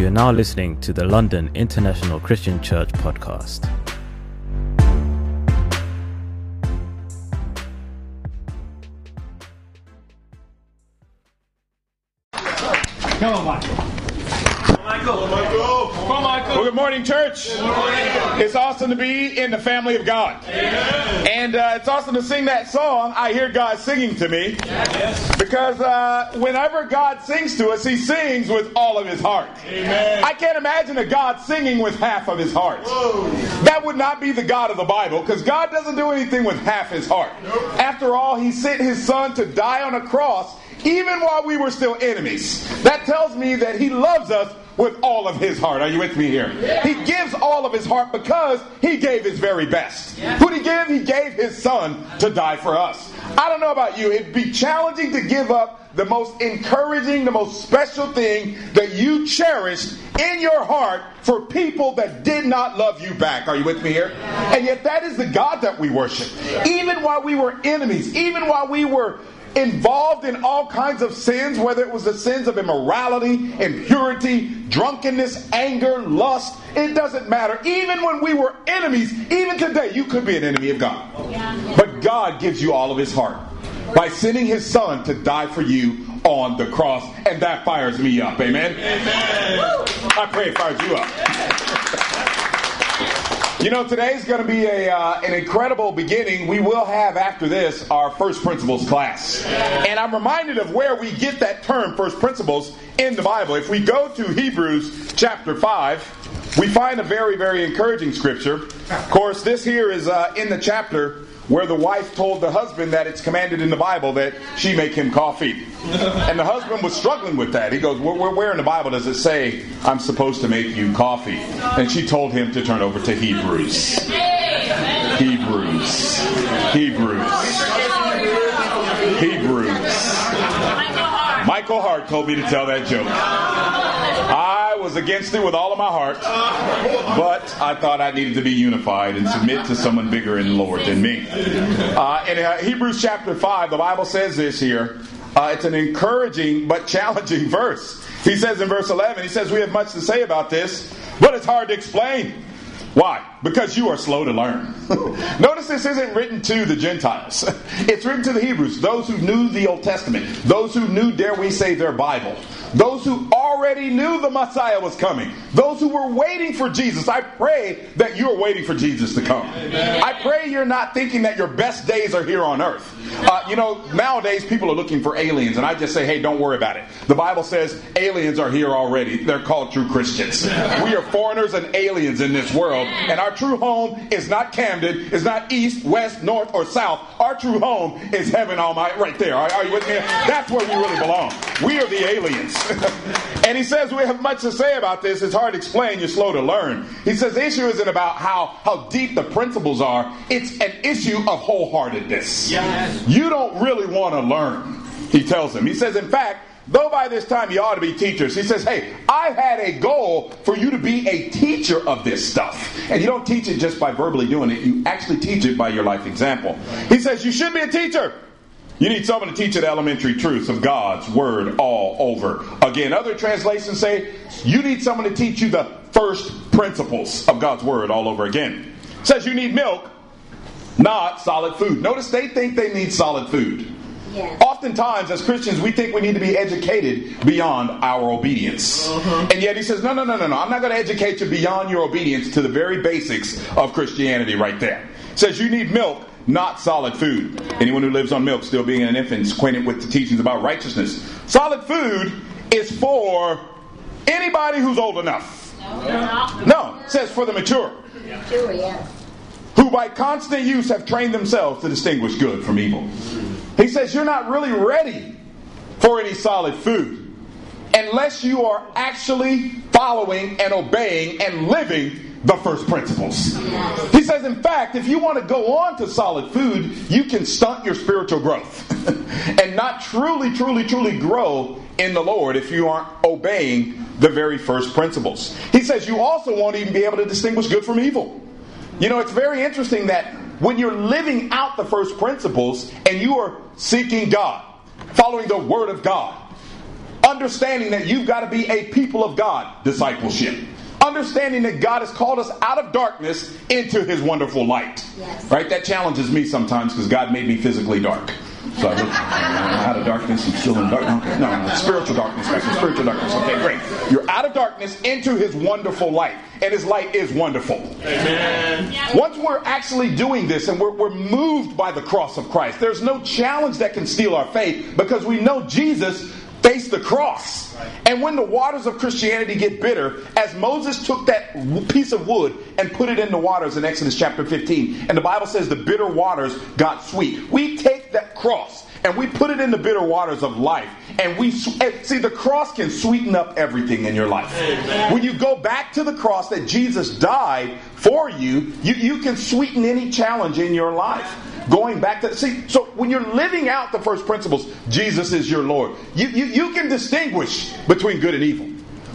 You are now listening to the London International Christian Church podcast. Come on, Michael. Michael. Michael. Come Michael. Well, good morning, church. Good morning. It's awesome to be in the family of God. Amen. And uh, it's awesome to sing that song. I hear God singing to me. Yes. Because uh, whenever God sings to us, He sings with all of His heart. Amen. I can't imagine a God singing with half of His heart. Whoa. That would not be the God of the Bible because God doesn't do anything with half His heart. Nope. After all, He sent His Son to die on a cross even while we were still enemies. That tells me that He loves us with all of His heart. Are you with me here? Yeah. He gives all of His heart because He gave His very best. Yeah. Who did He give? He gave His Son to die for us. I don't know about you, it'd be challenging to give up the most encouraging, the most special thing that you cherished in your heart for people that did not love you back. Are you with me here? And yet, that is the God that we worship. Even while we were enemies, even while we were involved in all kinds of sins, whether it was the sins of immorality, impurity, drunkenness, anger, lust. It doesn't matter. Even when we were enemies, even today, you could be an enemy of God. But God gives you all of His heart by sending His Son to die for you on the cross, and that fires me up. Amen. Amen. I pray it fires you up. You know, today's going to be a, uh, an incredible beginning. We will have, after this, our first principles class. And I'm reminded of where we get that term, first principles, in the Bible. If we go to Hebrews chapter 5, we find a very, very encouraging scripture. Of course, this here is uh, in the chapter where the wife told the husband that it's commanded in the Bible that she make him coffee. And the husband was struggling with that. He goes, where, where, in the Bible does it say I'm supposed to make you coffee? And she told him to turn over to Hebrews. Hebrews. Hebrews. Hebrews. Michael Hart told me to tell that joke. I was against it with all of my heart, but I thought I needed to be unified and submit to someone bigger and Lord than me. Uh, in uh, Hebrews chapter 5, the Bible says this here. Uh, it's an encouraging but challenging verse. He says in verse 11, he says, We have much to say about this, but it's hard to explain. Why? Because you are slow to learn. Notice this isn't written to the Gentiles. It's written to the Hebrews, those who knew the Old Testament, those who knew, dare we say, their Bible, those who already knew the Messiah was coming, those who were waiting for Jesus. I pray that you're waiting for Jesus to come. Amen. I pray you're not thinking that your best days are here on earth. Uh, you know, nowadays people are looking for aliens, and I just say, hey, don't worry about it. The Bible says aliens are here already. They're called true Christians. We are foreigners and aliens in this world, and our true home is not Camden, it's not east, west, north, or south. Our true home is heaven almighty, right there. Are, are you with me? That's where we really belong. We are the aliens. and he says we have much to say about this. It's hard to explain. You're slow to learn. He says the issue isn't about how, how deep the principles are. It's an issue of wholeheartedness. Yes. You don't really want to learn, he tells him. He says, in fact, Though by this time you ought to be teachers, he says, Hey, I had a goal for you to be a teacher of this stuff. And you don't teach it just by verbally doing it, you actually teach it by your life example. He says, You should be a teacher. You need someone to teach you the elementary truths of God's Word all over. Again, other translations say you need someone to teach you the first principles of God's Word all over again. It says you need milk, not solid food. Notice they think they need solid food. Yes. Oftentimes, as Christians, we think we need to be educated beyond our obedience. Uh-huh. And yet he says, no, no, no, no, no. I'm not going to educate you beyond your obedience to the very basics of Christianity right there. It says you need milk, not solid food. Anyone who lives on milk, still being an infant, is acquainted with the teachings about righteousness. Solid food is for anybody who's old enough. No, no it says for the mature. Mature, yes. Who by constant use have trained themselves to distinguish good from evil. He says you're not really ready for any solid food unless you are actually following and obeying and living the first principles. He says, in fact, if you want to go on to solid food, you can stunt your spiritual growth and not truly, truly, truly grow in the Lord if you aren't obeying the very first principles. He says you also won't even be able to distinguish good from evil. You know, it's very interesting that when you're living out the first principles and you are seeking God, following the Word of God, Understanding that you've got to be a people of God discipleship. Understanding that God has called us out of darkness into his wonderful light. Yes. Right? That challenges me sometimes because God made me physically dark. So I look out of darkness and still in darkness. No, no, spiritual darkness. Spiritual darkness. Okay, great. You're out of darkness into his wonderful light. And his light is wonderful. Amen. Once we're actually doing this and we're, we're moved by the cross of Christ, there's no challenge that can steal our faith because we know Jesus face the cross. And when the waters of Christianity get bitter, as Moses took that piece of wood and put it in the waters in Exodus chapter 15, and the Bible says the bitter waters got sweet. We take that cross and we put it in the bitter waters of life. And we eh, see the cross can sweeten up everything in your life. Amen. When you go back to the cross that Jesus died for you, you, you can sweeten any challenge in your life. Going back to see, so when you're living out the first principles, Jesus is your Lord. You, you, you can distinguish between good and evil.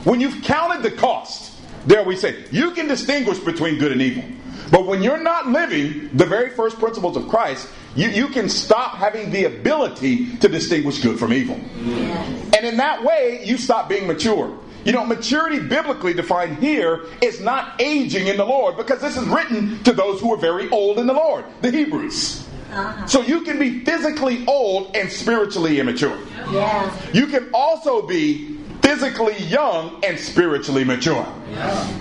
When you've counted the cost, there we say, you can distinguish between good and evil. But when you're not living the very first principles of Christ, you, you can stop having the ability to distinguish good from evil. And in that way, you stop being mature. You know, maturity biblically defined here is not aging in the Lord because this is written to those who are very old in the Lord, the Hebrews. Uh-huh. So you can be physically old and spiritually immature. Yeah. You can also be physically young and spiritually mature.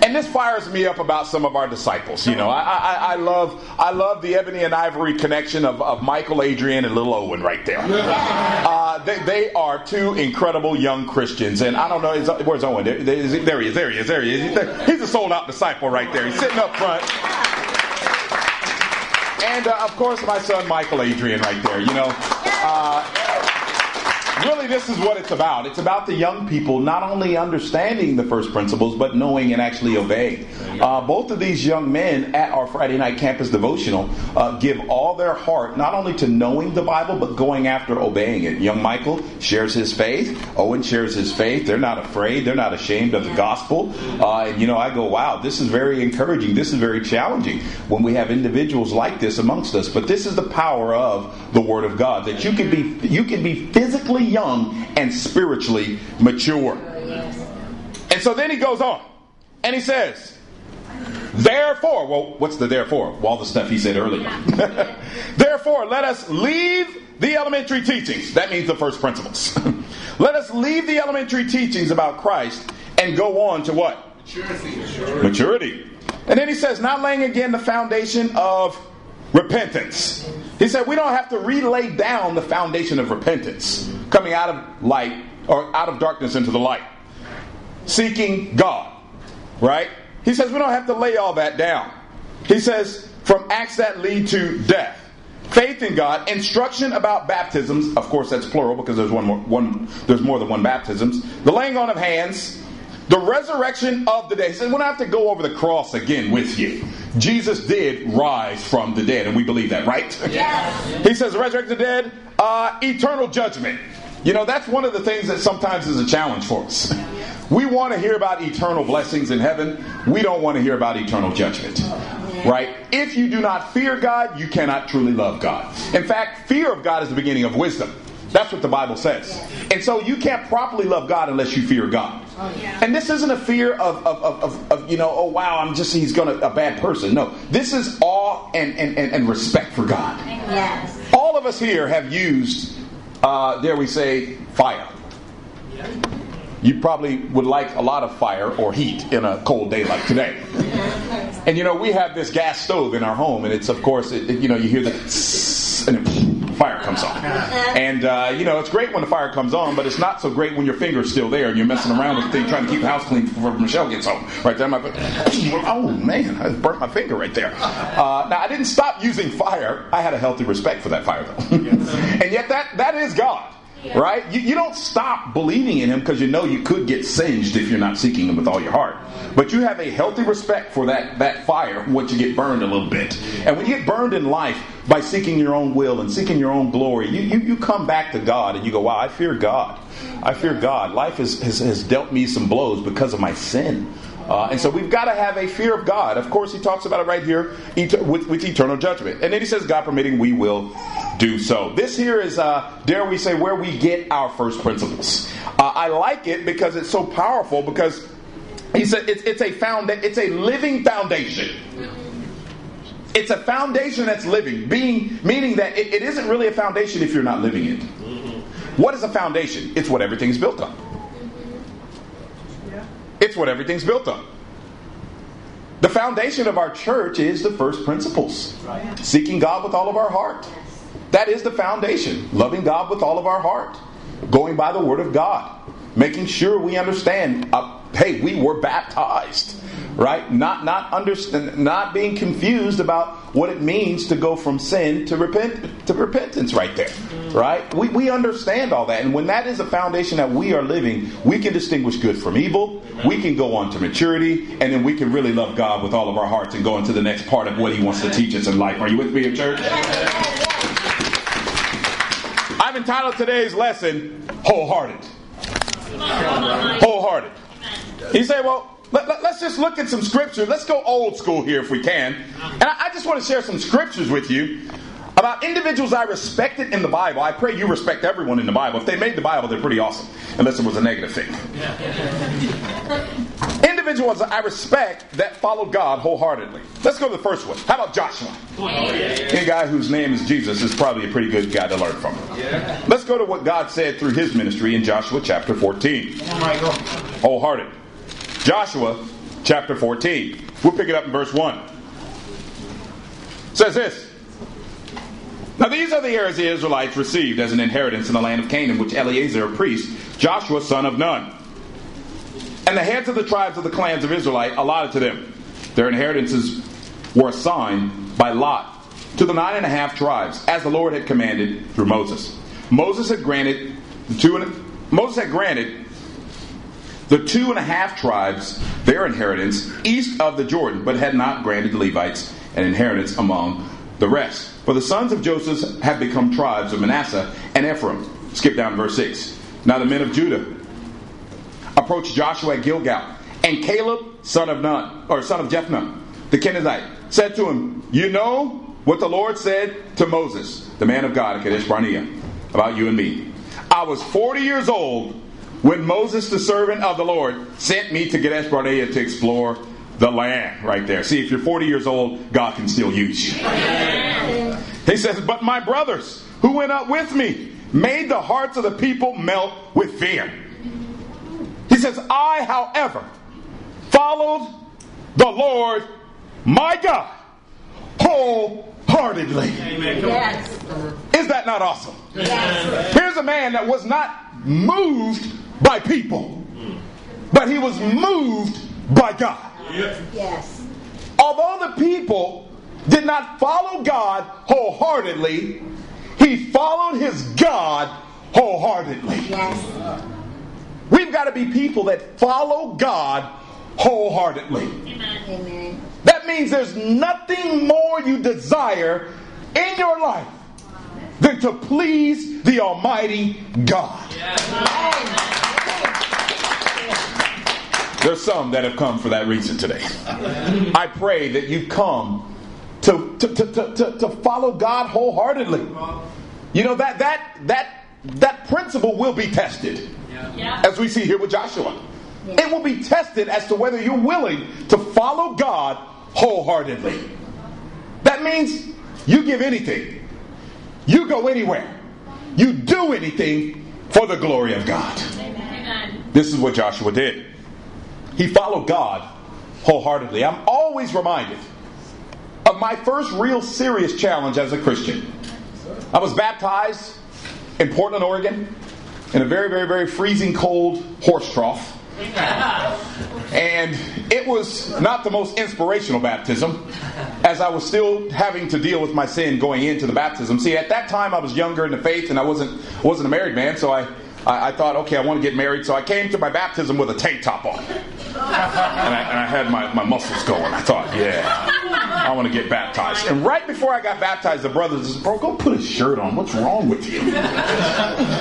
And this fires me up about some of our disciples. You know, I, I, I love I love the ebony and ivory connection of, of Michael, Adrian, and little Owen right there. Uh, they, they, are two incredible young Christians, and I don't know is, where's Owen? There, there, he is. There he is. There he is. He's a sold out disciple right there. He's sitting up front. And uh, of course, my son Michael Adrian right there. You know. Uh, really, this is what it's about. It's about the young people not only understanding the first principles, but knowing and actually obeying. Uh, both of these young men at our Friday night campus devotional uh, give all their heart not only to knowing the Bible, but going after obeying it. Young Michael shares his faith. Owen shares his faith. They're not afraid. They're not ashamed of the gospel. Uh, and, you know, I go, wow, this is very encouraging. This is very challenging when we have individuals like this amongst us. But this is the power of the Word of God that you can be you can be physically young and spiritually mature. And so then he goes on and he says, Therefore, well, what's the therefore? Well, all the stuff he said earlier. therefore, let us leave the elementary teachings. That means the first principles. let us leave the elementary teachings about Christ and go on to what? Maturity. Maturity. And then he says, not laying again the foundation of repentance. He said, we don't have to relay down the foundation of repentance, coming out of light or out of darkness into the light, seeking God, right? He says, we don't have to lay all that down. He says, from acts that lead to death. Faith in God, instruction about baptisms, of course that's plural because there's one more, one there's more than one baptisms. The laying on of hands, the resurrection of the dead. He says, we don't have to go over the cross again with you. Jesus did rise from the dead, and we believe that, right? Yes. he says, resurrect the dead, uh, eternal judgment. You know, that's one of the things that sometimes is a challenge for us. We want to hear about eternal blessings in heaven. We don't want to hear about eternal judgment. Right? If you do not fear God, you cannot truly love God. In fact, fear of God is the beginning of wisdom. That's what the Bible says. And so you can't properly love God unless you fear God. And this isn't a fear of, of, of, of, you know, oh wow, I'm just he's gonna a bad person. No. This is awe and, and, and, and respect for God. Yes. All of us here have used uh, dare we say, fire. You probably would like a lot of fire or heat in a cold day like today. And you know, we have this gas stove in our home, and it's of course, it, it, you know, you hear the and it, fire comes on. And uh, you know, it's great when the fire comes on, but it's not so great when your finger's still there and you're messing around with the thing, trying to keep the house clean before Michelle gets home. Right there, my oh man, I burnt my finger right there. Uh, now I didn't stop using fire. I had a healthy respect for that fire though, and yet that that is God. Right? You, you don't stop believing in him because you know you could get singed if you're not seeking him with all your heart. But you have a healthy respect for that, that fire once you get burned a little bit. And when you get burned in life by seeking your own will and seeking your own glory, you, you, you come back to God and you go, wow, I fear God. I fear God. Life has, has, has dealt me some blows because of my sin. Uh, and so we've got to have a fear of God. Of course, he talks about it right here with, with eternal judgment. And then he says, God permitting, we will do so. This here is, uh, dare we say, where we get our first principles. Uh, I like it because it's so powerful because he said it's, it's a found it's a living foundation. It's a foundation that's living, being meaning that it, it isn't really a foundation if you're not living it. What is a foundation? It's what everything's built on. It's what everything's built on. The foundation of our church is the first principles. Seeking God with all of our heart. That is the foundation. Loving God with all of our heart. Going by the Word of God. Making sure we understand, uh, hey, we were baptized right? Not not understand, not being confused about what it means to go from sin to repent to repentance right there, right? We we understand all that, and when that is a foundation that we are living, we can distinguish good from evil. We can go on to maturity, and then we can really love God with all of our hearts and go into the next part of what He wants to teach us in life. Are you with me in church? I've entitled today's lesson "Wholehearted." Wholehearted. You say, well, let, us let, just look at some scripture. Let's go old school here if we can. And I, I just want to share some scriptures with you about individuals I respected in the Bible. I pray you respect everyone in the Bible. If they made the Bible, they're pretty awesome, unless it was a negative thing. individuals I respect that followed God wholeheartedly. Let's go to the first one. How about Joshua? A guy whose name is Jesus is probably a pretty good guy to learn from. Let's go to what God said through his ministry in Joshua chapter 14. Oh, Wholehearted. Joshua chapter 14. We'll pick it up in verse 1. It says this. Now these are the heirs the Israelites received as an inheritance in the land of Canaan, which Eleazar, a priest, Joshua, son of Nun, and the heads of the tribes of the clans of Israelite allotted to them. Their inheritances were assigned by lot to the nine and a half tribes, as the Lord had commanded through Moses. Moses had granted the two Moses had granted the two and a half tribes their inheritance east of the Jordan, but had not granted the Levites an inheritance among the rest. For the sons of Joseph have become tribes of Manasseh and Ephraim. Skip down verse 6. Now the men of Judah approached Joshua at Gilgal, and Caleb, son of Nun, or son of Jephunneh, the Kenizzite, said to him, You know what the Lord said to Moses, the man of God at Kadesh Barnea, about you and me. I was 40 years old when Moses, the servant of the Lord, sent me to Kadesh Barnea to explore the land right there. See, if you're 40 years old, God can still use you. He says, But my brothers who went up with me made the hearts of the people melt with fear. He says, I, however, followed the Lord my God wholeheartedly. Yes. Is that not awesome? Yes. Here's a man that was not moved by people, but he was moved by God. Yes. Although the people did not follow God wholeheartedly, he followed his God wholeheartedly. Yes. We've got to be people that follow God wholeheartedly. Amen. That means there's nothing more you desire in your life than to please the Almighty God. Yeah. There's some that have come for that reason today. I pray that you come to, to, to, to, to follow God wholeheartedly. You know that that that that principle will be tested. As we see here with Joshua. It will be tested as to whether you're willing to follow God wholeheartedly. That means you give anything. You go anywhere. You do anything for the glory of God. Amen. This is what Joshua did. He followed God wholeheartedly. I'm always reminded of my first real serious challenge as a Christian. I was baptized in Portland, Oregon, in a very, very, very freezing cold horse trough. and it was not the most inspirational baptism, as I was still having to deal with my sin going into the baptism. See, at that time I was younger in the faith, and I wasn't wasn't a married man, so I I, I, thought, okay, I want to get married. So I came to my baptism with a tank top on. And I, and I had my, my muscles going. I thought, yeah. I want to get baptized. And right before I got baptized, the brothers said, Bro, go put a shirt on. What's wrong with you?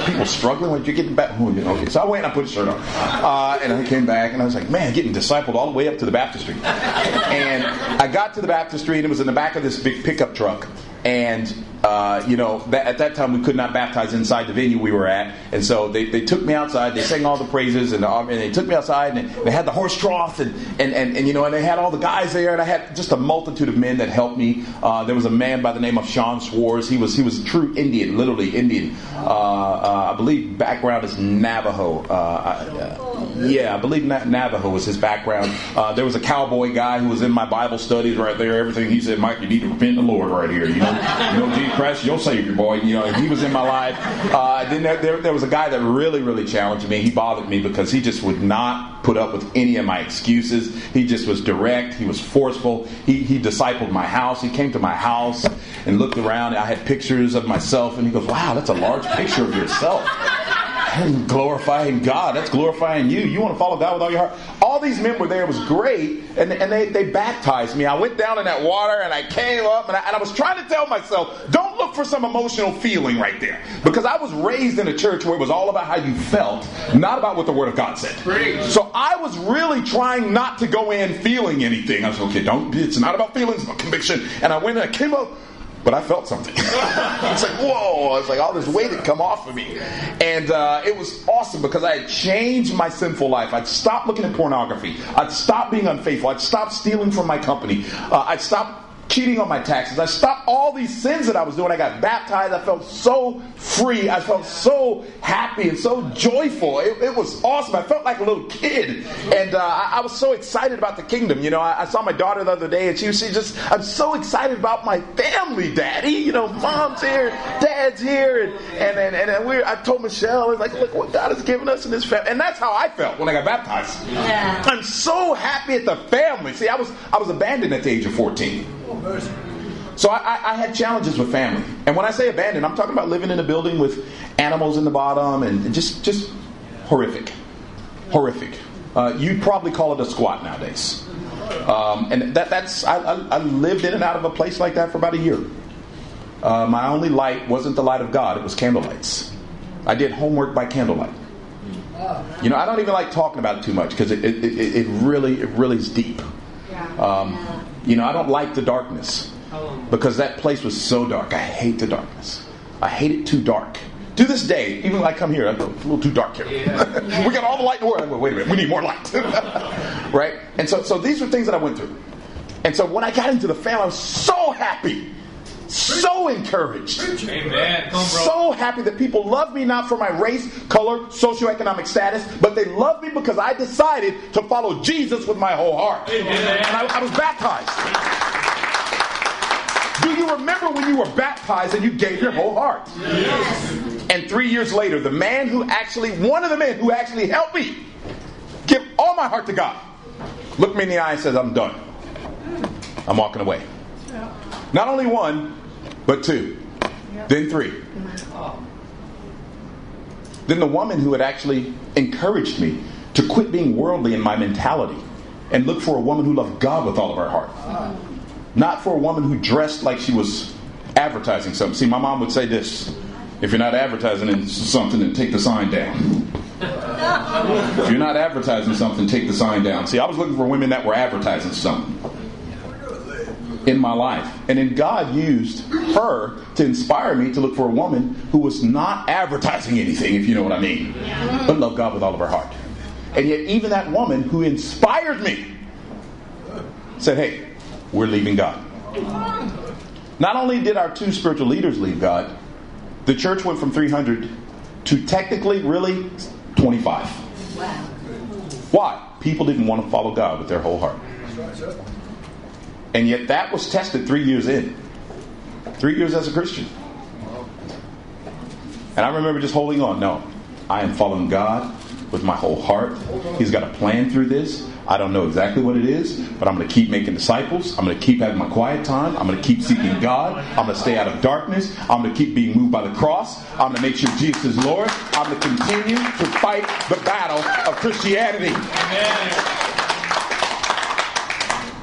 People struggling when you're getting back. Okay, so I went and I put a shirt on. Uh, and I came back and I was like, Man, getting discipled all the way up to the baptistry. And I got to the baptistry and it was in the back of this big pickup truck. And uh, you know, that, at that time we could not baptize inside the venue we were at, and so they, they took me outside. They sang all the praises, and, and they took me outside, and they had the horse trough, and, and, and, and, you know, and they had all the guys there, and I had just a multitude of men that helped me. Uh, there was a man by the name of Sean Swartz. He was he was a true Indian, literally Indian. Uh, uh I believe background is Navajo. Uh, uh, yeah, I believe Navajo was his background. there was a cowboy guy who was in my Bible studies right there. Everything he said, Mike, you need to repent the Lord right here. You know, you know, Jesus Christ, your Savior, boy. You know, he was in my life. Uh, then there, there, there was a guy that really, really challenged me. He bothered me because he just would not put up with any of my excuses. He just was direct. He was forceful. He, he discipled my house. He came to my house and looked around. I had pictures of myself, and he goes, Wow, that's a large picture of yourself glorifying God. That's glorifying you. You want to follow God with all your heart. All these men were there. It was great. And, and they, they baptized me. I went down in that water and I came up and I, and I was trying to tell myself, don't look for some emotional feeling right there. Because I was raised in a church where it was all about how you felt, not about what the Word of God said. So I was really trying not to go in feeling anything. I was okay, don't, it's not about feelings, it's about conviction. And I went and I came up but I felt something. it's like, whoa, it's like all this weight had come off of me. And uh, it was awesome because I had changed my sinful life. I'd stopped looking at pornography. I'd stopped being unfaithful. I'd stopped stealing from my company. Uh, I'd stopped cheating on my taxes. I stopped all these sins that I was doing. I got baptized. I felt so free. I felt so happy and so joyful. It, it was awesome. I felt like a little kid. And uh, I, I, was so excited about the kingdom. You know, I, I, saw my daughter the other day and she was she just, I'm so excited about my family, daddy. You know, mom's here, dad's here. And, and, and, and, and we I told Michelle, it's like, look what God has given us in this family. And that's how I felt when I got baptized. Yeah. I'm so happy at the family. See, I was, I was abandoned at the age of 14. So I, I, had challenges with family, and when I say abandoned, I'm talking about living in a building with animals in the bottom and just just horrific, horrific. Uh, you'd probably call it a squat nowadays. Um, and that, that's I, I, lived in and out of a place like that for about a year. Uh, my only light wasn't the light of God; it was candlelights. I did homework by candlelight. You know, I don't even like talking about it too much because it, it, it, it, really it really is deep. Um, you know, I don't like the darkness because that place was so dark. I hate the darkness. I hate it too dark. To this day, even when I come here, I go, it's a little too dark here. Yeah. we got all the light in the world. I go, wait a minute, we need more light. right? And so, so these were things that I went through. And so when I got into the family, I was so happy so encouraged. Amen. So happy that people love me not for my race, color, socioeconomic status, but they love me because I decided to follow Jesus with my whole heart. Amen. And I, I was baptized. Do you remember when you were baptized and you gave your whole heart? Yes. And three years later, the man who actually, one of the men who actually helped me give all my heart to God, looked me in the eye and says, I'm done. I'm walking away. Not only one, but two. Then three. Then the woman who had actually encouraged me to quit being worldly in my mentality and look for a woman who loved God with all of her heart. Uh. Not for a woman who dressed like she was advertising something. See, my mom would say this if you're not advertising something, then take the sign down. if you're not advertising something, take the sign down. See, I was looking for women that were advertising something in my life. And then God used her to inspire me to look for a woman who was not advertising anything, if you know what I mean, but loved God with all of her heart. And yet, even that woman who inspired me said, Hey, we're leaving God. Not only did our two spiritual leaders leave God, the church went from 300 to technically, really, 25. Why? People didn't want to follow God with their whole heart. And yet that was tested three years in. Three years as a Christian. And I remember just holding on. No, I am following God with my whole heart. He's got a plan through this. I don't know exactly what it is, but I'm going to keep making disciples. I'm going to keep having my quiet time. I'm going to keep seeking God. I'm going to stay out of darkness. I'm going to keep being moved by the cross. I'm going to make sure Jesus is Lord. I'm going to continue to fight the battle of Christianity. Amen.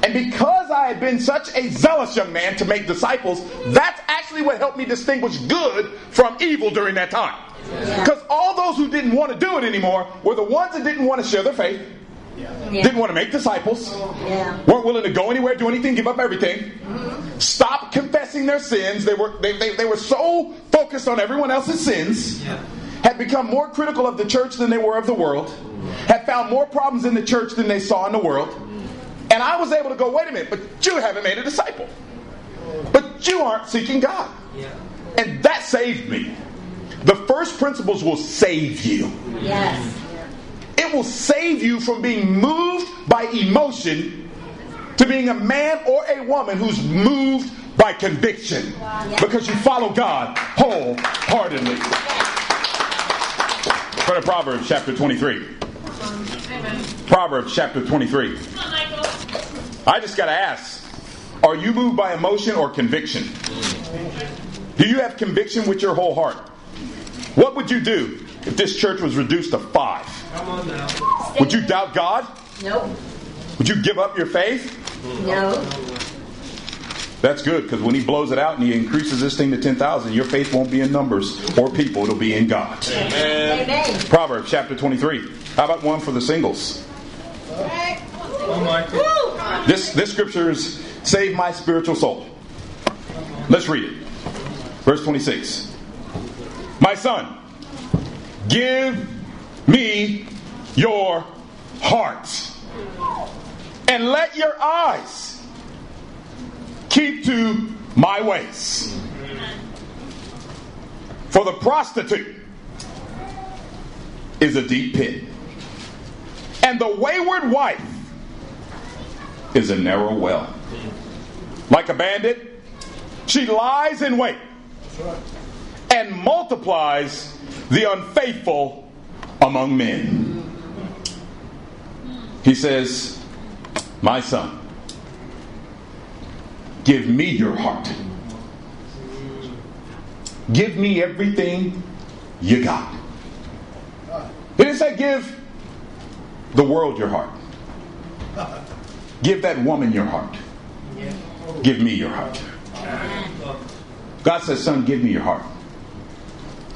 And because I had been such a zealous young man to make disciples, that's actually what helped me distinguish good from evil during that time. Because all those who didn't want to do it anymore were the ones that didn't want to share their faith, yeah. didn't want to make disciples, yeah. weren't willing to go anywhere, do anything, give up everything, mm-hmm. stop confessing their sins. They were, they, they, they were so focused on everyone else's sins, yeah. had become more critical of the church than they were of the world, had found more problems in the church than they saw in the world. And I was able to go, wait a minute, but you haven't made a disciple. But you aren't seeking God. And that saved me. The first principles will save you. Yes. It will save you from being moved by emotion to being a man or a woman who's moved by conviction because you follow God wholeheartedly. Go to Proverbs chapter 23. Proverbs chapter 23. I just got to ask are you moved by emotion or conviction? Do you have conviction with your whole heart? What would you do if this church was reduced to five? Would you doubt God? Nope. Would you give up your faith? No. That's good because when he blows it out and he increases this thing to 10,000, your faith won't be in numbers or people, it'll be in God. Amen. Amen. Proverbs chapter 23. How about one for the singles? This, this scripture is save my spiritual soul. Let's read it. Verse 26. My son, give me your heart and let your eyes keep to my ways. For the prostitute is a deep pit, and the wayward wife is a narrow well. Like a bandit, she lies in wait and multiplies the unfaithful among men. He says, My son, give me your heart. Give me everything you got. He didn't say give the world your heart. Give that woman your heart. Give me your heart. God says, Son, give me your heart.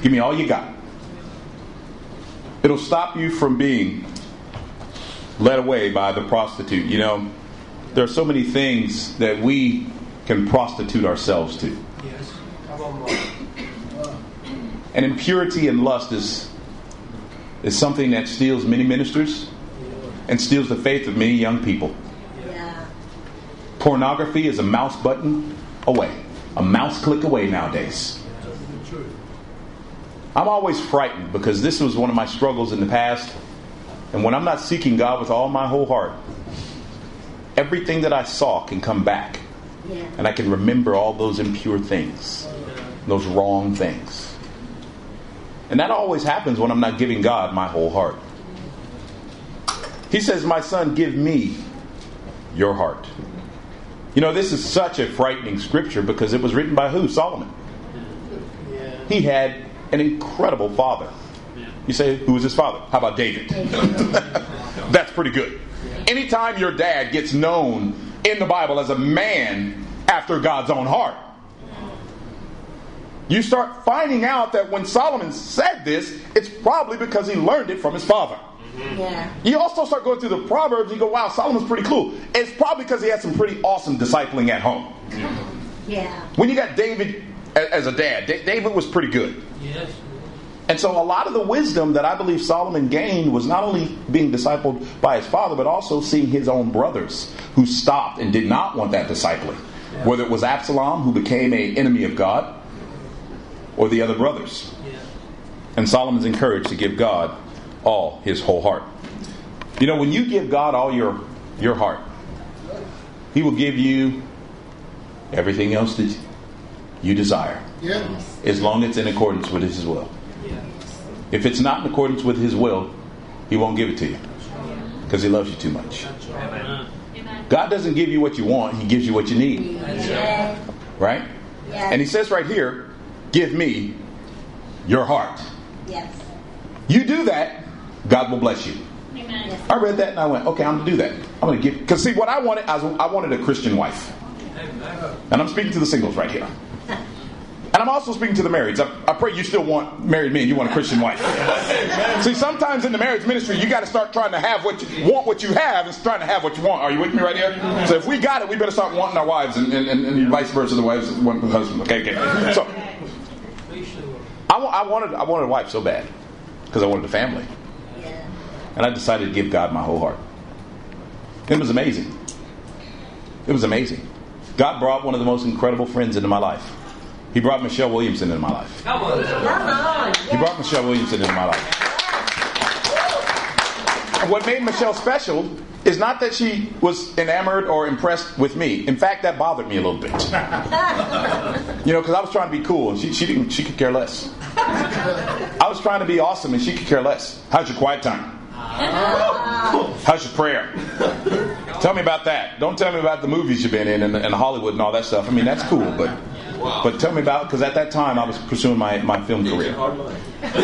Give me all you got. It'll stop you from being led away by the prostitute. You know, there are so many things that we can prostitute ourselves to. And impurity and lust is, is something that steals many ministers and steals the faith of many young people. Pornography is a mouse button away, a mouse click away nowadays. I'm always frightened because this was one of my struggles in the past. And when I'm not seeking God with all my whole heart, everything that I saw can come back. Yeah. And I can remember all those impure things, those wrong things. And that always happens when I'm not giving God my whole heart. He says, My son, give me your heart. You know, this is such a frightening scripture because it was written by who? Solomon. He had an incredible father. You say, who was his father? How about David? That's pretty good. Anytime your dad gets known in the Bible as a man after God's own heart, you start finding out that when Solomon said this, it's probably because he learned it from his father. Mm-hmm. Yeah. You also start going through the Proverbs, you go, wow, Solomon's pretty cool. It's probably because he had some pretty awesome discipling at home. Mm-hmm. Yeah. When you got David as a dad, David was pretty good. Yes. And so a lot of the wisdom that I believe Solomon gained was not only being discipled by his father, but also seeing his own brothers who stopped and did not want that discipling. Yeah. Whether it was Absalom, who became an enemy of God, or the other brothers. Yeah. And Solomon's encouraged to give God all his whole heart. You know, when you give God all your, your heart, he will give you everything else that you desire. Yes. As long as it's in accordance with his will. If it's not in accordance with his will, he won't give it to you. Because he loves you too much. Amen. God doesn't give you what you want, he gives you what you need. Right? And he says right here, give me your heart. Yes. You do that, God will bless you. Yes. I read that and I went, okay, I'm gonna do that. I'm gonna give because see what I wanted, I, was, I wanted a Christian wife, and I'm speaking to the singles right here, and I'm also speaking to the marrieds. I, I pray you still want married men, you want a Christian wife. see, sometimes in the marriage ministry, you got to start trying to have what you want, what you have, and trying to have what you want. Are you with me right here? So if we got it, we better start wanting our wives, and, and, and, and vice versa, the wives want the husband. Okay, okay. So I, I wanted I wanted a wife so bad because I wanted a family. Yeah. And I decided to give God my whole heart. It was amazing. It was amazing. God brought one of the most incredible friends into my life. He brought Michelle Williamson into my life. Come on. He brought Michelle Williamson into my life. What made Michelle special is not that she was enamored or impressed with me. In fact, that bothered me a little bit. You know, because I was trying to be cool, and she, she didn't. She could care less. I was trying to be awesome, and she could care less. How's your quiet time? How's your prayer? Tell me about that. Don't tell me about the movies you've been in and, and Hollywood and all that stuff. I mean, that's cool, but but tell me about because at that time I was pursuing my, my film career. And,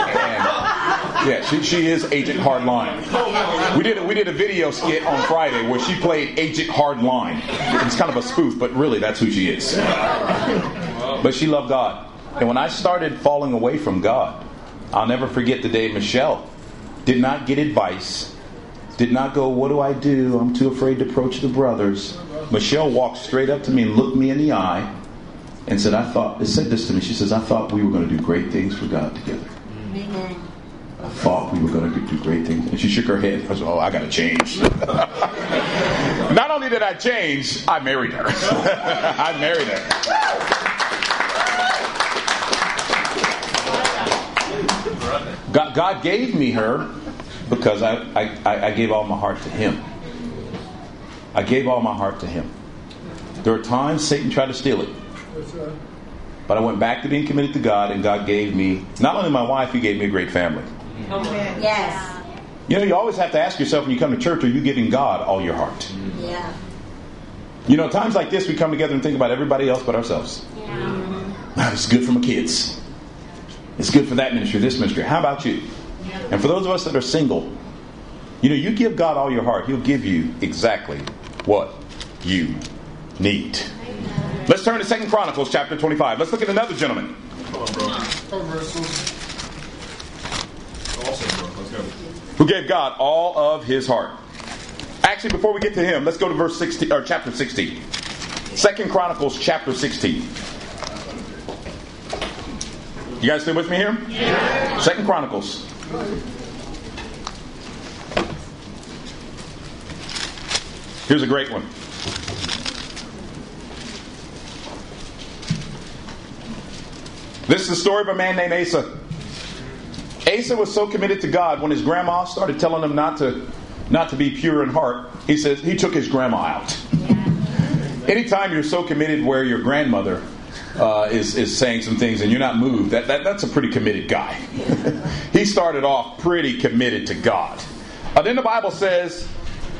yeah, she, she is Agent Hardline. We did a, we did a video skit on Friday where she played Agent Hardline. It's kind of a spoof, but really that's who she is. But she loved God, and when I started falling away from God, I'll never forget the day Michelle did not get advice, did not go, What do I do? I'm too afraid to approach the brothers. Michelle walked straight up to me and looked me in the eye and said, I thought, it said this to me. She says, I thought we were going to do great things for God together. Amen. I thought we were going to do great things. And she shook her head. I said, Oh, I got to change. Not only did I change, I married her. I married her. God, God gave me her because I, I, I gave all my heart to Him. I gave all my heart to Him. There are times Satan tried to steal it. But I went back to being committed to God, and God gave me not only my wife, He gave me a great family. Yes. You know, you always have to ask yourself when you come to church, are you giving God all your heart? Yeah. You know, times like this, we come together and think about everybody else but ourselves. Yeah. It's good for my kids. It's good for that ministry, this ministry. How about you? And for those of us that are single, you know, you give God all your heart, He'll give you exactly what you need. Let's turn to Second Chronicles chapter 25. Let's look at another gentleman. who gave God all of his heart. Actually, before we get to him, let's go to verse 16 or chapter 16. Second Chronicles chapter 16. You guys still with me here? Yeah. Second Chronicles. Here's a great one. This is the story of a man named Asa. Asa was so committed to God when his grandma started telling him not to not to be pure in heart. He says he took his grandma out. Anytime you're so committed where your grandmother uh, is is saying some things and you're not moved, that, that that's a pretty committed guy. he started off pretty committed to God. Uh, then the Bible says,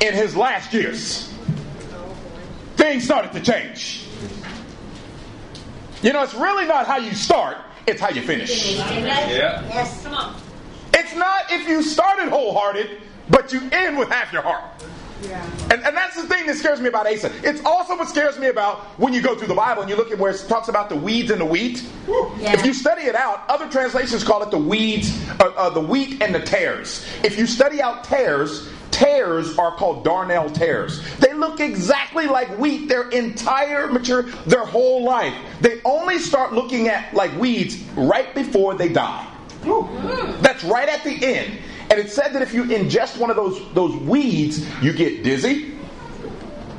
in his last years, things started to change. You know, it's really not how you start; it's how you finish. Yeah. Yes. Come on. It's not if you started wholehearted, but you end with half your heart. And, and that's the thing that scares me about Asa. It's also what scares me about when you go through the Bible and you look at where it talks about the weeds and the wheat. Yeah. If you study it out, other translations call it the weeds, uh, uh, the wheat and the tares. If you study out tares, tares are called darnel tares. They look exactly like wheat their entire mature, their whole life. They only start looking at like weeds right before they die. That's right at the end. And it said that if you ingest one of those those weeds, you get dizzy.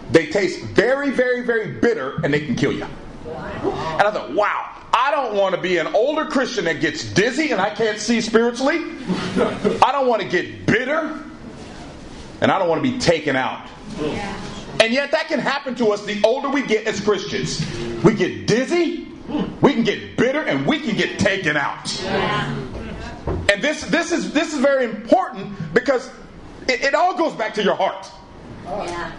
They taste very, very, very bitter, and they can kill you. And I thought, wow, I don't want to be an older Christian that gets dizzy and I can't see spiritually. I don't want to get bitter, and I don't want to be taken out. And yet, that can happen to us the older we get as Christians. We get dizzy, we can get bitter, and we can get taken out. And this this is this is very important because it, it all goes back to your heart. Yeah.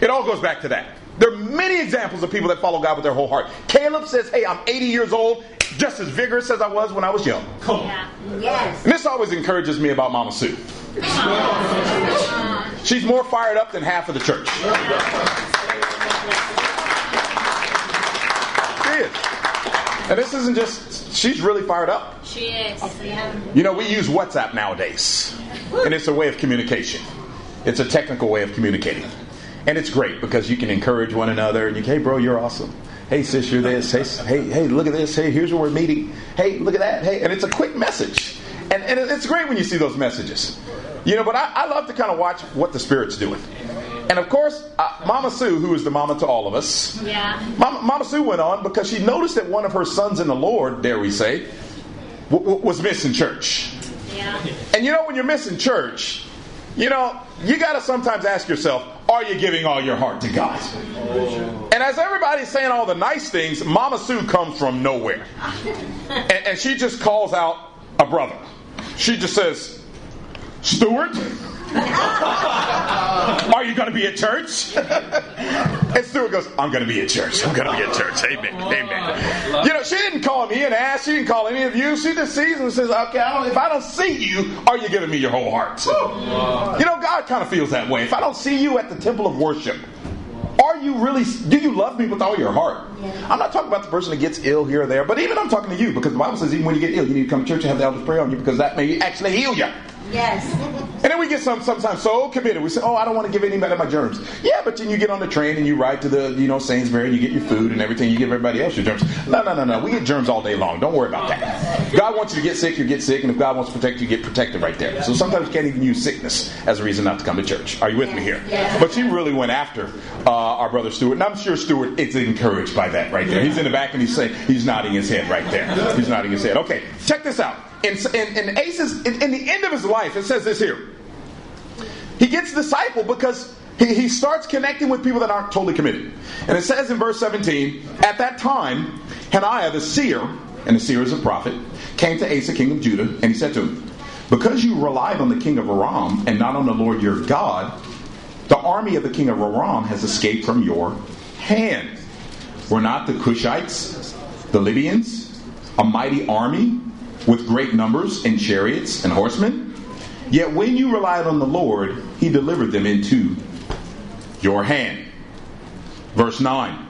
It all goes back to that. There are many examples of people that follow God with their whole heart. Caleb says, "Hey, I'm 80 years old, just as vigorous as I was when I was young." Yeah. Yes. And this always encourages me about Mama Sue. She's more fired up than half of the church. She is. And this isn't just, she's really fired up. She is. You know, we use WhatsApp nowadays, and it's a way of communication. It's a technical way of communicating. And it's great because you can encourage one another and you hey, bro, you're awesome. Hey, sis, you're this. Hey, hey, hey, look at this. Hey, here's where we're meeting. Hey, look at that. Hey, and it's a quick message. And, and it's great when you see those messages. You know, but I, I love to kind of watch what the Spirit's doing. And of course, uh, Mama Sue, who is the mama to all of us, Yeah. Mama, Mama Sue went on because she noticed that one of her sons in the Lord, dare we say, w- w- was missing church. Yeah. And you know, when you're missing church, you know, you got to sometimes ask yourself, are you giving all your heart to God? And as everybody's saying all the nice things, Mama Sue comes from nowhere. And, and she just calls out a brother. She just says, Stuart, are you going to be at church? and Stuart goes, I'm going to be at church. I'm going to be at church. Amen. Amen. You know, she didn't call me and ask. She didn't call any of you. She just sees and says, okay, I don't, if I don't see you, are you giving me your whole heart? You know, God kind of feels that way. If I don't see you at the temple of worship, are you really, do you love me with all your heart? I'm not talking about the person that gets ill here or there, but even I'm talking to you because the Bible says even when you get ill, you need to come to church and have the elders pray on you because that may actually heal you. Yes. And then we get some sometimes so committed. We say, "Oh, I don't want to give anybody my germs." Yeah, but then you get on the train and you ride to the you know Sainsbury and you get your food and everything. You give everybody else your germs. No, no, no, no. We get germs all day long. Don't worry about that. God wants you to get sick, you get sick, and if God wants to protect you, get protected right there. So sometimes you can't even use sickness as a reason not to come to church. Are you with me here? But she really went after uh, our brother Stuart, and I'm sure Stuart is encouraged by that right there. He's in the back and he's saying he's nodding his head right there. He's nodding his head. Okay, check this out. In, in, in Asa's, in, in the end of his life, it says this here. He gets discipled because he, he starts connecting with people that aren't totally committed. And it says in verse 17, at that time, Hananiah the seer, and the seer is a prophet, came to Asa, king of Judah, and he said to him, Because you relied on the king of Aram and not on the Lord your God, the army of the king of Aram has escaped from your hand. Were not the Cushites, the Libyans, a mighty army with great numbers and chariots and horsemen? Yet when you relied on the Lord, he delivered them into your hand. Verse 9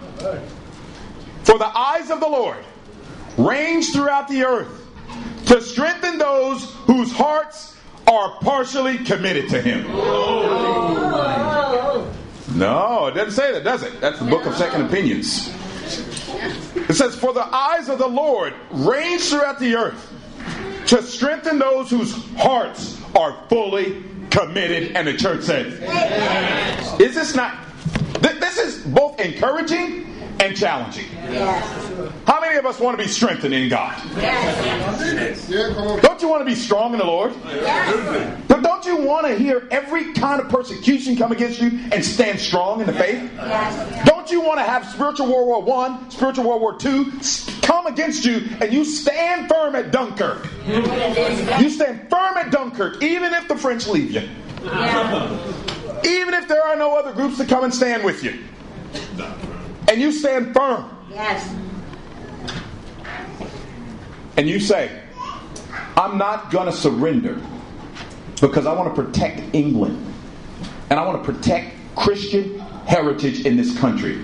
For the eyes of the Lord range throughout the earth to strengthen those whose hearts are partially committed to him. No, it doesn't say that, does it? That's the book of Second Opinions. It says, For the eyes of the Lord range throughout the earth to strengthen those whose hearts are fully committed. And the church says, Is this not? th- This is both encouraging and challenging. Yes. How many of us want to be strengthened in God? Yes. Don't you want to be strong in the Lord? Yes. But don't you want to hear every kind of persecution come against you and stand strong in the faith? Don't you want to have spiritual World War One, spiritual World War Two come against you and you stand firm at Dunkirk? You stand firm at Dunkirk, even if the French leave you, Yeah. even if there are no other groups to come and stand with you, and you stand firm Yes. and you say, I'm not going to surrender because I want to protect England and I want to protect Christian heritage in this country.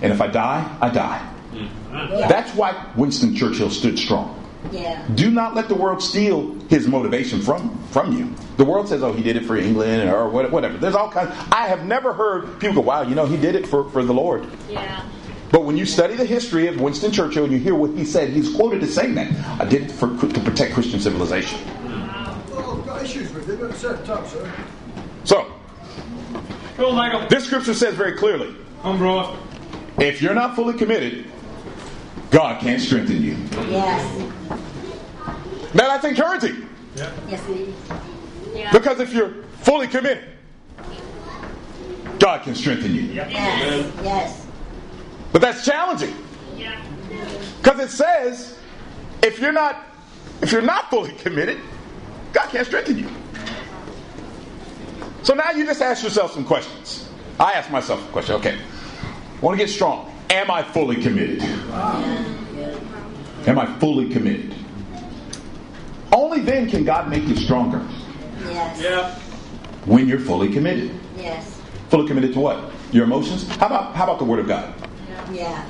And if I die, I die. Mm-hmm. That's why Winston Churchill stood strong. Yeah. Do not let the world steal his motivation from from you. The world says, "Oh, he did it for England or whatever." There's all kinds. I have never heard people go, "Wow, you know, he did it for for the Lord." Yeah. But when you study the history of Winston Churchill and you hear what he said, he's quoted as saying that I did it for to protect Christian civilization. Oh, got issues with it, but set it up, sir. So Go, Michael. this scripture says very clearly, if you're not fully committed, God can't strengthen you. Yes. Now that's encouraging Yes, it is. Yeah. because if you're fully committed, God can strengthen you. Yes. Yes. But that's challenging. Yeah. Because it says, if you're not if you're not fully committed, God can't strengthen you. So now you just ask yourself some questions. I ask myself a question. Okay, I want to get strong. Am I fully committed? Am I fully committed? Only then can God make you stronger. Yes. Yeah. when you're fully committed. Yes. Fully committed to what? Your emotions? How about how about the Word of God? Yeah.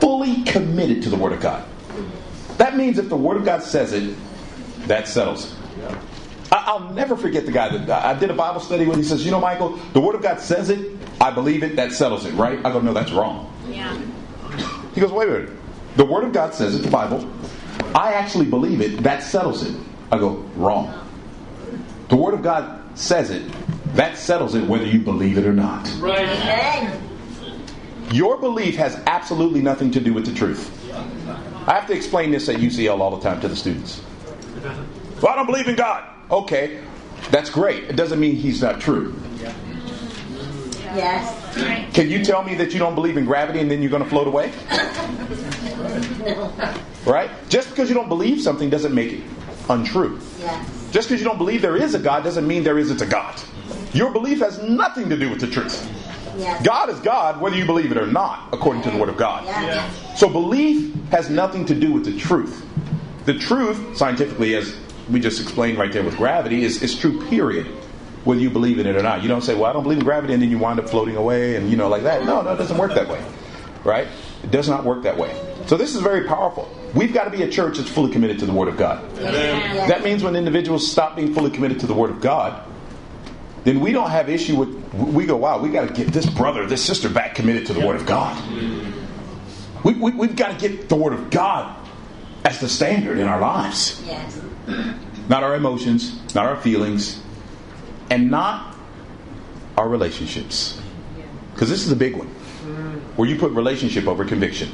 Fully committed to the Word of God. That means if the Word of God says it, that settles it. I- I'll never forget the guy that I did a Bible study with. He says, "You know, Michael, the Word of God says it. I believe it. That settles it, right?" I go, "No, that's wrong." Yeah. He goes, "Wait a minute. The Word of God says it. The Bible. I actually believe it. That settles it." I go, "Wrong." The Word of God says it. That settles it, whether you believe it or not. Amen. Your belief has absolutely nothing to do with the truth. I have to explain this at UCL all the time to the students. Well, I don't believe in God. Okay, that's great. It doesn't mean He's not true. Yes. Can you tell me that you don't believe in gravity and then you're going to float away? no. Right? Just because you don't believe something doesn't make it untrue. Yes. Just because you don't believe there is a God doesn't mean there isn't a God. Your belief has nothing to do with the truth. Yes. God is God whether you believe it or not, according to the Word of God. Yeah. So belief has nothing to do with the truth. The truth, scientifically, as we just explained right there with gravity, is, is true, period. Whether you believe in it or not. You don't say, well, I don't believe in gravity, and then you wind up floating away and, you know, like that. No, no, it doesn't work that way. Right? It does not work that way. So this is very powerful. We've got to be a church that's fully committed to the Word of God. Yes. That means when individuals stop being fully committed to the Word of God, then we don't have issue with. We go, wow, we got to get this brother, this sister back committed to the Word of God. We, we, we've got to get the Word of God as the standard in our lives, Yes. not our emotions, not our feelings, and not our relationships. Because this is a big one, mm. where you put relationship over conviction.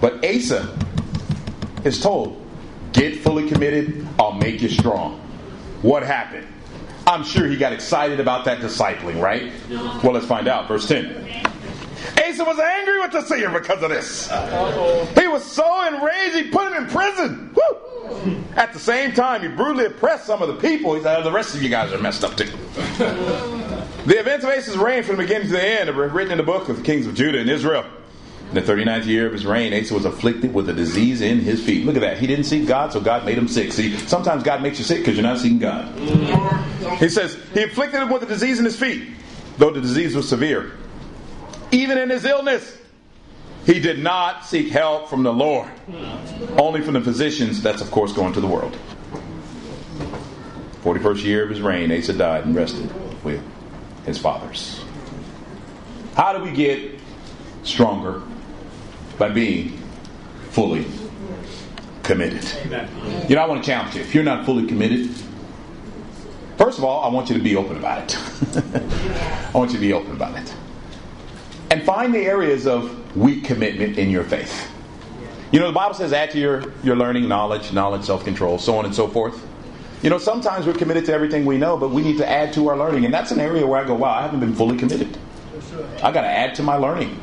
But Asa is told, get fully committed, I'll make you strong. What happened? I'm sure he got excited about that discipling, right? Well, let's find out. Verse 10. Asa was angry with the seer because of this. He was so enraged he put him in prison. Woo! At the same time, he brutally oppressed some of the people. He said, "Oh, the rest of you guys are messed up too. the events of Asa's reign from the beginning to the end are written in the book of the kings of Judah and Israel. In the 39th year of his reign, Asa was afflicted with a disease in his feet. Look at that. He didn't seek God, so God made him sick. See, sometimes God makes you sick because you're not seeking God. He says, He afflicted him with a disease in his feet, though the disease was severe. Even in his illness, he did not seek help from the Lord, only from the physicians. That's, of course, going to the world. 41st year of his reign, Asa died and rested with his fathers. How do we get stronger? By being fully committed. You know, I want to challenge you. If you're not fully committed, first of all, I want you to be open about it. I want you to be open about it. And find the areas of weak commitment in your faith. You know, the Bible says add to your, your learning knowledge, knowledge, self control, so on and so forth. You know, sometimes we're committed to everything we know, but we need to add to our learning. And that's an area where I go, wow, I haven't been fully committed. I got to add to my learning.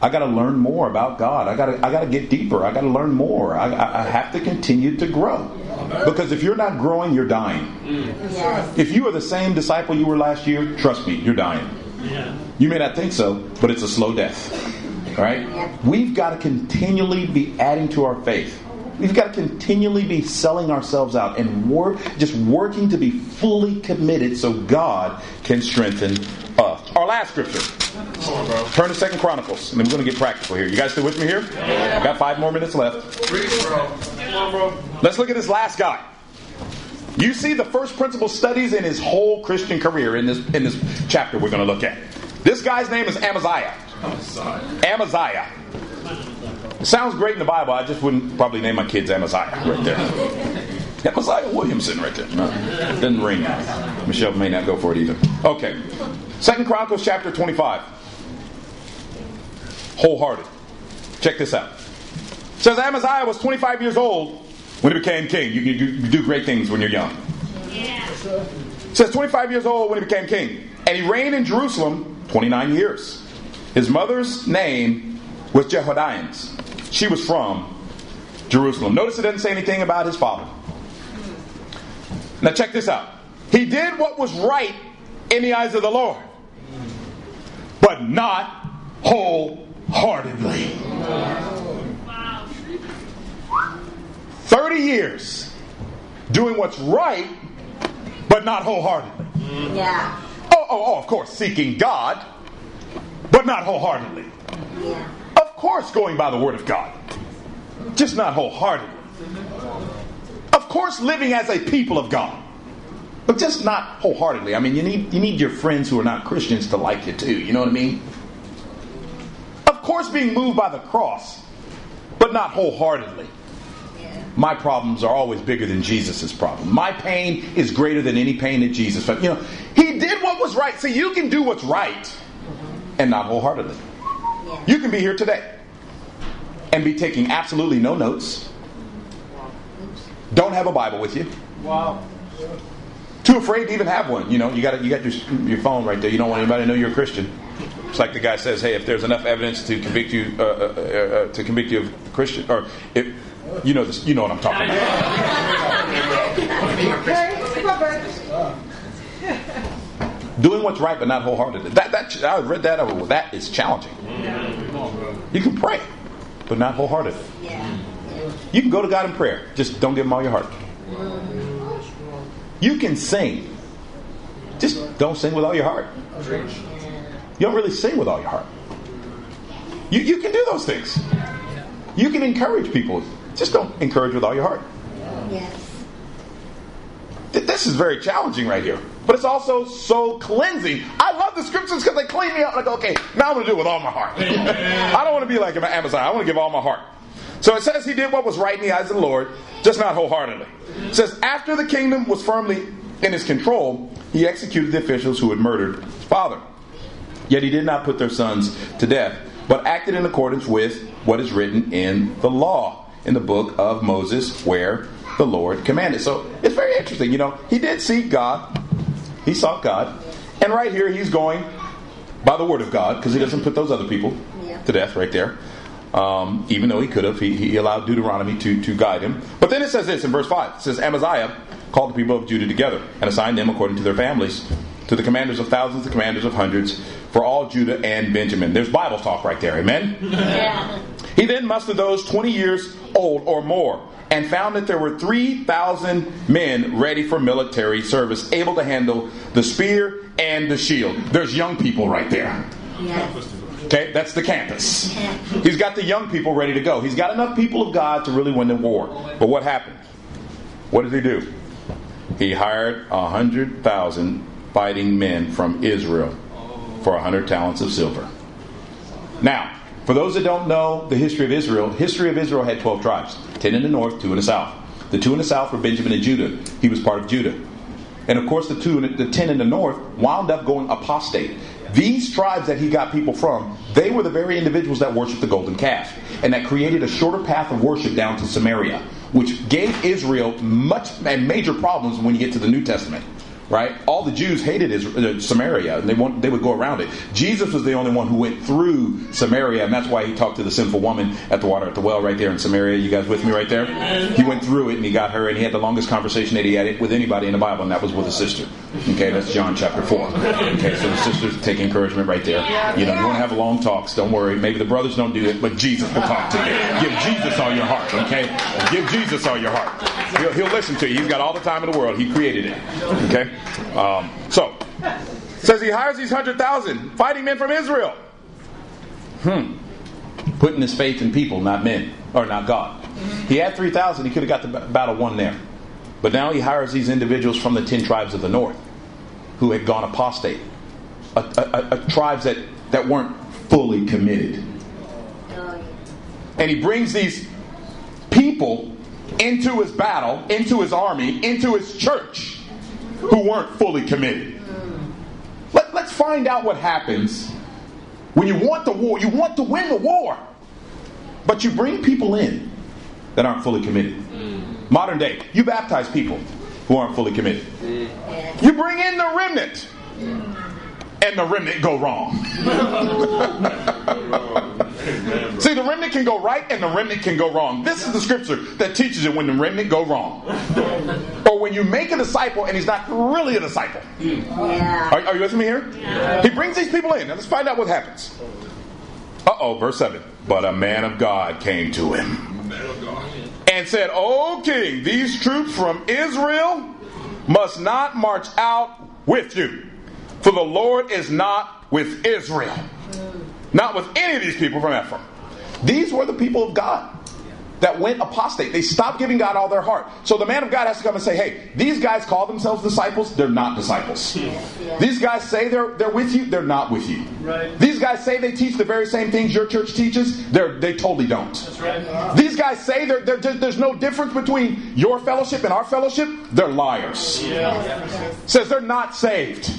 I got to learn more about God. I got to I got to get deeper. I got to learn more. I, I I have to continue to grow. Because if you're not growing, you're dying. Mm. Yes. If you are the same disciple you were last year, trust me, you're dying. You may not think so, but it's a slow death. All right? We've got to continually be adding to our faith. We've got to continually be selling ourselves out and work, just working to be fully committed so God can strengthen us. Our last scripture. Turn to Second Chronicles, and then we're going to get practical here. You guys still with me here? I've got five more minutes left. Let's look at this last guy. You see the first principle studies in his whole Christian career in this in this chapter we're going to look at. This guy's name is Amaziah. Amaziah. It sounds great in the Bible. I just wouldn't probably name my kids Amaziah right there. Amaziah Williamson right there. No, doesn't ring. Michelle may not go for it either. Okay. Second Chronicles chapter 25. Wholehearted. Check this out. It says Amaziah was 25 years old when he became king. You, you, you do great things when you're young. It says 25 years old when he became king. And he reigned in Jerusalem 29 years. His mother's name was Jehoiadines. She was from Jerusalem. Notice it doesn't say anything about his father. Now check this out. He did what was right in the eyes of the Lord, but not wholeheartedly. 30 years doing what's right, but not wholeheartedly. Yeah. Oh, oh, of course, seeking God, but not wholeheartedly. Yeah. Of course, going by the Word of God, just not wholeheartedly. Of course, living as a people of God, but just not wholeheartedly. I mean, you need you need your friends who are not Christians to like you too. You know what I mean? Of course, being moved by the cross, but not wholeheartedly. My problems are always bigger than Jesus' problem. My pain is greater than any pain that Jesus felt. You know, he did what was right. See, you can do what's right and not wholeheartedly. You can be here today and be taking absolutely no notes. Don't have a Bible with you. Wow. Too afraid to even have one. You know, you got you got your, your phone right there. You don't want anybody to know you're a Christian. It's like the guy says, "Hey, if there's enough evidence to convict you uh, uh, uh, uh, to convict you of Christian, or if you know this, you know what I'm talking about." Doing what's right, but not wholeheartedly. That that I read that over. That is challenging. You can pray, but not wholeheartedly. You can go to God in prayer. Just don't give him all your heart. You can sing. Just don't sing with all your heart. You don't really sing with all your heart. You, you can do those things. You can encourage people. Just don't encourage with all your heart. Yes. This is very challenging right here. But it's also so cleansing. I love the scriptures because they clean me up. Like, okay, now I'm going to do it with all my heart. I don't want to be like Amaziah. I want to give all my heart. So it says he did what was right in the eyes of the Lord, just not wholeheartedly. It says after the kingdom was firmly in his control, he executed the officials who had murdered his father. Yet he did not put their sons to death, but acted in accordance with what is written in the law, in the book of Moses, where the Lord commanded. So it's very interesting. You know, he did seek God, he sought God, and right here he's going by the word of God because he doesn't put those other people Yeah. to death right there. Um, even though he could have, he, he allowed Deuteronomy to, to guide him. But then it says this in verse 5 it says, Amaziah called the people of Judah together and assigned them according to their families to the commanders of thousands, the commanders of hundreds, for all Judah and Benjamin. There's Bible talk right there, amen? Yeah. He then mustered those 20 years old or more and found that there were 3,000 men ready for military service, able to handle the spear and the shield. There's young people right there. Yes. Okay, that's the campus. He's got the young people ready to go. He's got enough people of God to really win the war. But what happened? What did he do? He hired a hundred thousand fighting men from Israel for a hundred talents of silver. Now, for those that don't know the history of Israel, history of Israel had 12 tribes 10 in the north, 2 in the south. The 2 in the south were Benjamin and Judah. He was part of Judah. And of course, the, two, the 10 in the north wound up going apostate. These tribes that he got people from, they were the very individuals that worshiped the golden calf. And that created a shorter path of worship down to Samaria, which gave Israel much and major problems when you get to the New Testament right? All the Jews hated Israel, uh, Samaria, and they want, they would go around it. Jesus was the only one who went through Samaria, and that's why he talked to the sinful woman at the water at the well right there in Samaria. You guys with me right there? He went through it, and he got her, and he had the longest conversation that he had with anybody in the Bible, and that was with a sister. Okay, that's John chapter four. Okay, so the sisters take encouragement right there. You know, you want to have long talks. Don't worry. Maybe the brothers don't do it, but Jesus will talk to you. Give Jesus all your heart. Okay, give Jesus all your heart. He'll, he'll listen to you. He's got all the time in the world. He created it. Okay? Um, so, says he hires these 100,000 fighting men from Israel. Hmm. Putting his faith in people, not men, or not God. He had 3,000. He could have got the battle won there. But now he hires these individuals from the 10 tribes of the north who had gone apostate. A, a, a, a tribes that, that weren't fully committed. And he brings these people into his battle, into his army, into his church who weren't fully committed. Let, let's find out what happens when you want the war. You want to win the war, but you bring people in that aren't fully committed. Mm. Modern day, you baptize people who aren't fully committed. Mm. You bring in the remnant, mm. And the remnant go wrong. See, the remnant can go right and the remnant can go wrong. This is the scripture that teaches it when the remnant go wrong. or when you make a disciple and he's not really a disciple. Yeah. Are, are you with me here? He brings these people in. Now let's find out what happens. Uh oh, verse 7. But a man of God came to him and said, O king, these troops from Israel must not march out with you, for the Lord is not with Israel, not with any of these people from Ephraim. These were the people of God that went apostate. They stopped giving God all their heart. So the man of God has to come and say, hey, these guys call themselves disciples, they're not disciples. These guys say they're, they're with you, they're not with you. Right. These guys say they teach the very same things your church teaches, they're, they totally don't. Right. These guys say they're, they're there's no difference between your fellowship and our fellowship, they're liars. Yeah. Says they're not saved.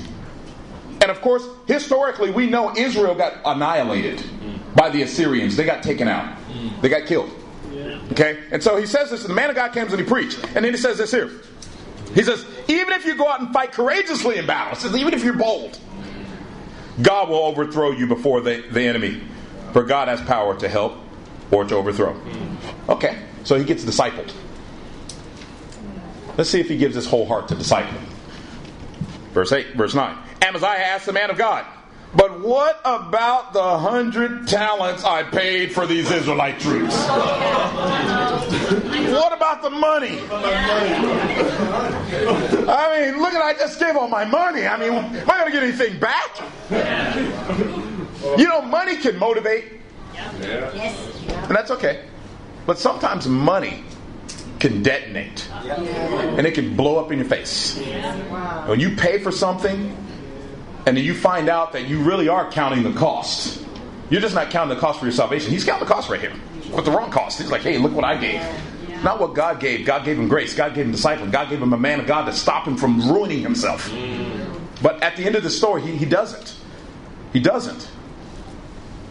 And of course, historically, we know Israel got annihilated by the Assyrians. They got taken out, they got killed. Okay? And so he says this, and the man of God comes and he preached. And then he says this here. He says, even if you go out and fight courageously in battle, says, even if you're bold, God will overthrow you before the, the enemy. For God has power to help or to overthrow. Hmm. Okay, so he gets discipled. Let's see if he gives his whole heart to discipling. Verse 8, verse 9. Amaziah asked the man of God, But what about the hundred talents I paid for these Israelite troops? What about the money? I mean, look at I just gave all my money. I mean, am I going to get anything back? You know, money can motivate, and that's okay. But sometimes money can detonate, and it can blow up in your face. When you pay for something, and then you find out that you really are counting the cost. You're just not counting the cost for your salvation. He's counting the cost right here, but the wrong cost. He's like, hey, look what I gave. Not what God gave. God gave him grace. God gave him discipline. God gave him a man of God to stop him from ruining himself. Mm. But at the end of the story, he, he doesn't. He doesn't.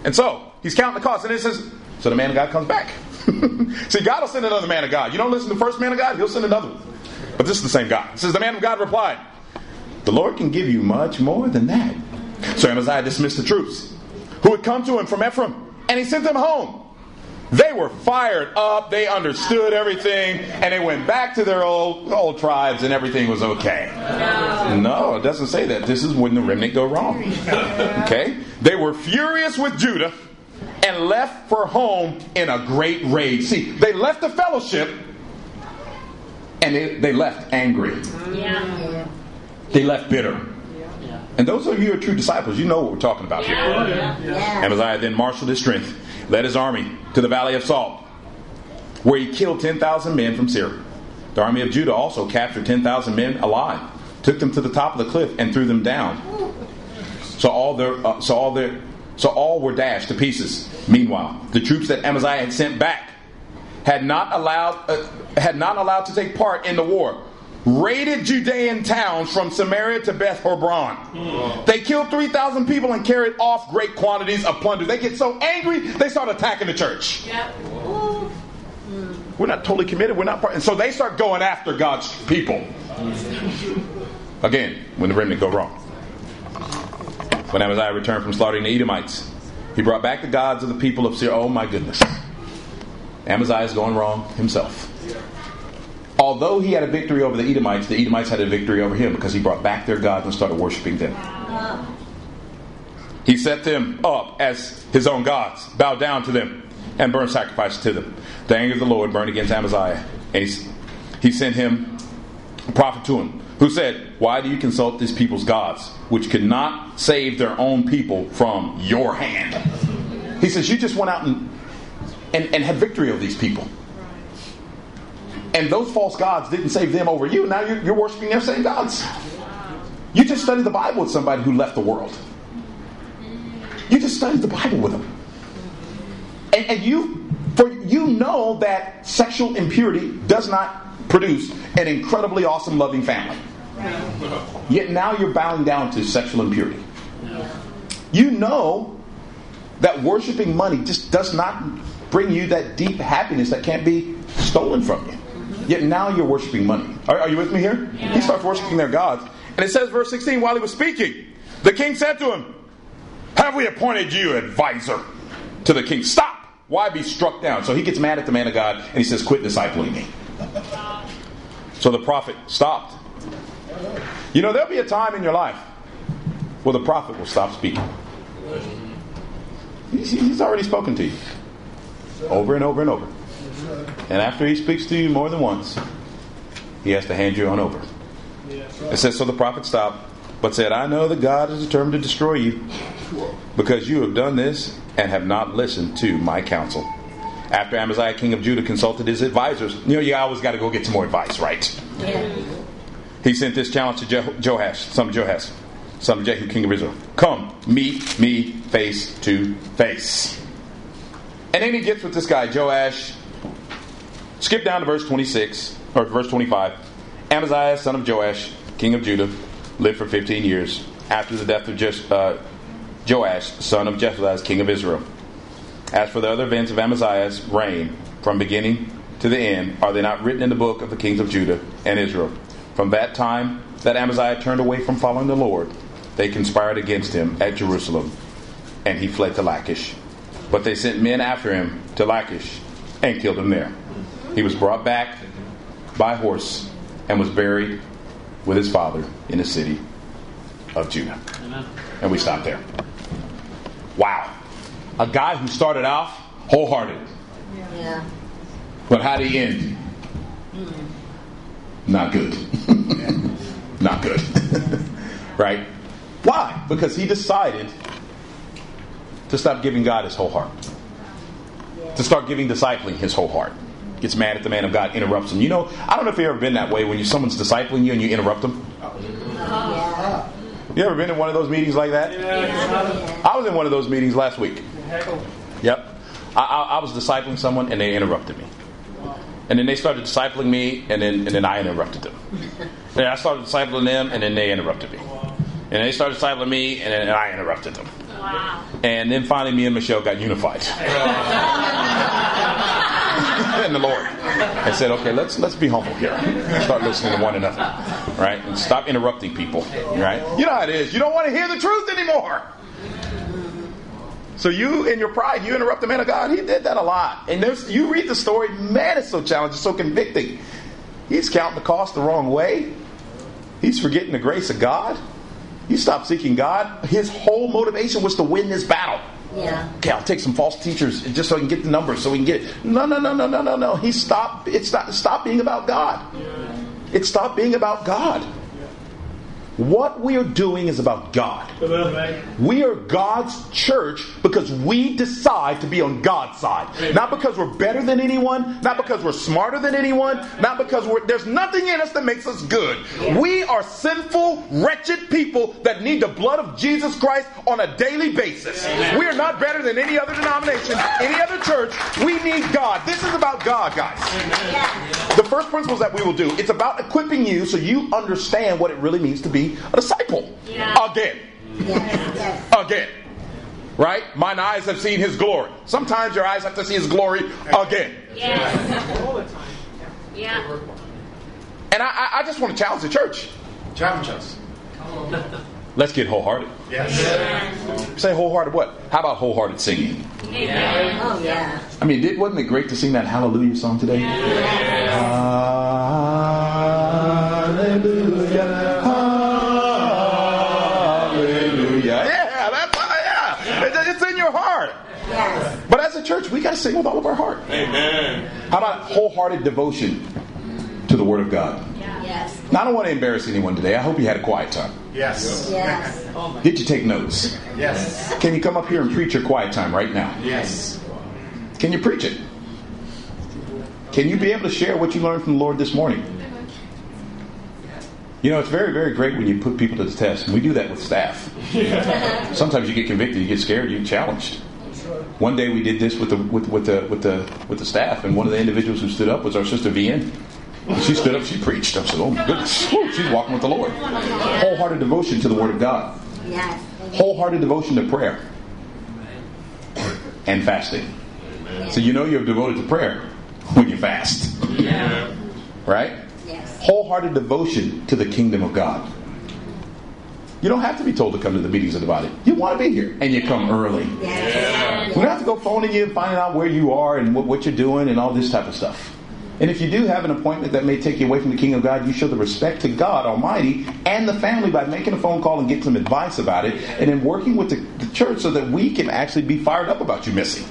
And so, he's counting the cost. And it says, so the man of God comes back. See, God will send another man of God. You don't listen to the first man of God, he'll send another one. But this is the same God. It says, the man of God replied, the Lord can give you much more than that. So Amaziah dismissed the troops who had come to him from Ephraim, and he sent them home. They were fired up, they understood everything, and they went back to their old old tribes, and everything was okay. No, it doesn't say that. This is when the remnant go wrong. Okay? They were furious with Judah and left for home in a great rage. See, they left the fellowship and they, they left angry. Yeah. They left bitter. And those of you who are true disciples, you know what we're talking about here. Amaziah then marshaled his strength, led his army to the valley of Salt, where he killed 10,000 men from Seir. The army of Judah also captured 10,000 men alive, took them to the top of the cliff, and threw them down. So all their, uh, so all their, so all were dashed to pieces. Meanwhile, the troops that Amaziah had sent back had not allowed, uh, had not allowed to take part in the war. Raided Judean towns from Samaria to Beth Horon. They killed 3,000 people and carried off great quantities of plunder. They get so angry, they start attacking the church. We're not totally committed. We're not part. And so they start going after God's people. Again, when the remnant go wrong. When Amaziah returned from slaughtering the Edomites, he brought back the gods of the people of Seir. Oh my goodness. Amaziah is going wrong himself. Although he had a victory over the Edomites, the Edomites had a victory over him because he brought back their gods and started worshiping them. He set them up as his own gods, bowed down to them, and burned sacrifices to them. The anger of the Lord burned against Amaziah, and he, he sent him a prophet to him, who said, Why do you consult this people's gods, which could not save their own people from your hand? He says, You just went out and, and, and had victory over these people. And those false gods didn't save them over you. Now you're, you're worshiping their same gods. You just studied the Bible with somebody who left the world. You just studied the Bible with them. And, and you, for you know that sexual impurity does not produce an incredibly awesome, loving family. Yet now you're bowing down to sexual impurity. You know that worshiping money just does not bring you that deep happiness that can't be stolen from you. Yet now you're worshiping money. Are, are you with me here? He starts worshiping their gods. And it says, verse 16, while he was speaking, the king said to him, Have we appointed you advisor to the king? Stop! Why be struck down? So he gets mad at the man of God and he says, Quit discipling me. So the prophet stopped. You know, there'll be a time in your life where the prophet will stop speaking. He's, he's already spoken to you over and over and over. And after he speaks to you more than once, he has to hand you on over. It says, So the prophet stopped, but said, I know that God is determined to destroy you, because you have done this and have not listened to my counsel. After Amaziah, king of Judah, consulted his advisors, you know, you always got to go get some more advice, right? Yeah. He sent this challenge to Je- Joash, son of Joash, son of Jehu, king of Israel. Come, meet me face to face. And then he gets with this guy, Joash. Skip down to verse 26, or verse 25. Amaziah, son of Joash, king of Judah, lived for 15 years after the death of uh, Joash, son of Jehoahaz, king of Israel. As for the other events of Amaziah's reign, from beginning to the end, are they not written in the book of the kings of Judah and Israel? From that time that Amaziah turned away from following the Lord, they conspired against him at Jerusalem, and he fled to Lachish. But they sent men after him to Lachish and killed him there. He was brought back by horse and was buried with his father in the city of Judah. And we stop there. Wow. A guy who started off wholehearted. Yeah. But how did he end? Not good. Not good. right? Why? Because he decided to stop giving God his whole heart. To start giving discipling his whole heart. Gets mad at the man of God, interrupts him. You know, I don't know if you've ever been that way when you, someone's discipling you and you interrupt them. You ever been in one of those meetings like that? I was in one of those meetings last week. Yep. I, I, I was discipling someone and they interrupted me. And then they started discipling me and then, and then I interrupted them. Then I started discipling them and then they interrupted me. And they started discipling me and then I interrupted them. Wow. And then finally me and Michelle got unified. in the Lord. I said, okay, let's let's be humble here. Start listening to one another. Right? And stop interrupting people. Right? You know how it is. You don't want to hear the truth anymore. So you, in your pride, you interrupt the man of God. He did that a lot. And there's, you read the story, man, it's so challenging, so convicting. He's counting the cost the wrong way. He's forgetting the grace of God. He stopped seeking God. His whole motivation was to win this battle. Yeah. Okay, I'll take some false teachers just so I can get the numbers, so we can get it. No, no, no, no, no, no, no. He stopped. It's not Stop being about God. It stopped being about God. What we are doing is about God. We are God's church because we decide to be on God's side. Not because we're better than anyone, not because we're smarter than anyone, not because we're, there's nothing in us that makes us good. We are sinful, wretched people that need the blood of Jesus Christ on a daily basis. We are not better than any other denomination, any other church. We need God. This is about God, guys. The first principles that we will do, it's about equipping you so you understand what it really means to be a disciple. Yeah. Again. Yes. Yes. Again. Right? Mine eyes have seen his glory. Sometimes your eyes have to see his glory again. Yes. Yeah. And I, I, I just want to challenge the church. Challenge us. Let's get wholehearted. Yes. Say wholehearted what? How about wholehearted singing? Amen. Oh yeah. I mean, did, wasn't it great to sing that Hallelujah song today? Hallelujah. Hallelujah. But as a church, we got to sing with all of our heart. Amen. How about wholehearted devotion to the Word of God? Yes. Now, I don't want to embarrass anyone today. I hope you had a quiet time. Yes. Yes. Did you take notes? Yes. Can you come up here and preach your quiet time right now? Yes. Can you preach it? Can you be able to share what you learned from the Lord this morning? You know, it's very, very great when you put people to the test, and we do that with staff. Sometimes you get convicted, you get scared, you get challenged. One day we did this with the with, with the with the with the staff, and one of the individuals who stood up was our sister VN. And she stood up, she preached. I said, "Oh my goodness, Whew, she's walking with the Lord." Wholehearted devotion to the Word of God, Yes. wholehearted devotion to prayer and fasting. So you know you're devoted to prayer when you fast, right? Yes. Wholehearted devotion to the kingdom of God. You don't have to be told to come to the meetings of the body. You want to be here, and you come early. Yes. We don't have to go phoning you and finding out where you are and what, what you're doing and all this type of stuff. And if you do have an appointment that may take you away from the kingdom of God, you show the respect to God Almighty and the family by making a phone call and getting some advice about it, and then working with the, the church so that we can actually be fired up about you missing,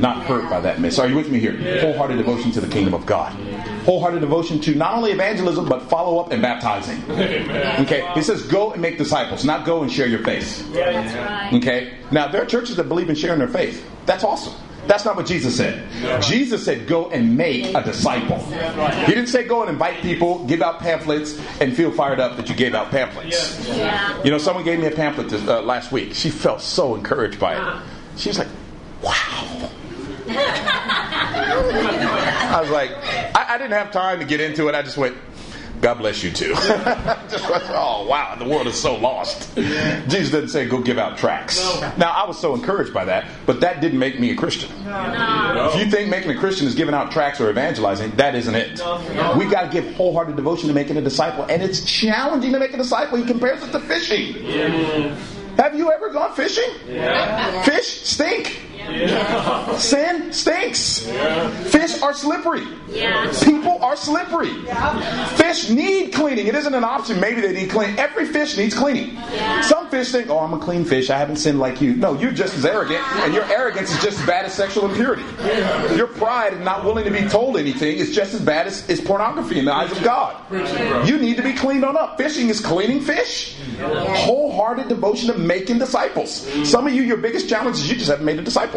not hurt by that miss. Are you with me here? Wholehearted devotion to the kingdom of God. Wholehearted devotion to not only evangelism, but follow up and baptizing. Okay? He says, go and make disciples, not go and share your faith. That's right. Okay? Now, there are churches that believe in sharing their faith. That's awesome. That's not what Jesus said. Jesus said, go and make a disciple. He didn't say go and invite people, give out pamphlets, and feel fired up that you gave out pamphlets. Yeah. You know, someone gave me a pamphlet this, uh, last week. She felt so encouraged by it. She was like, wow. I was like, I, I didn't have time to get into it. I just went, God bless you too. just went, oh wow, the world is so lost. Jesus didn't say go give out tracts. Now I was so encouraged by that, but that didn't make me a Christian. If you think making a Christian is giving out tracts or evangelizing, that isn't it. We got to give wholehearted devotion to making a disciple, and it's challenging to make a disciple. He compares it to fishing. Have you ever gone fishing? Fish stink. Sin stinks. Fish are slippery. Yeah. People are slippery. Fish need cleaning. It isn't an option. Maybe they need cleaning. Every fish needs cleaning. Some fish think, "Oh, I'm a clean fish. I haven't sinned like you." No, you're just as arrogant, and your arrogance is just as bad as sexual impurity. Your pride and not willing to be told anything is just as bad as, as pornography in the eyes of God. You need to be cleaned on up. Fishing is cleaning fish. Wholehearted devotion to making disciples. Some of you, your biggest challenge is you just haven't made a disciple.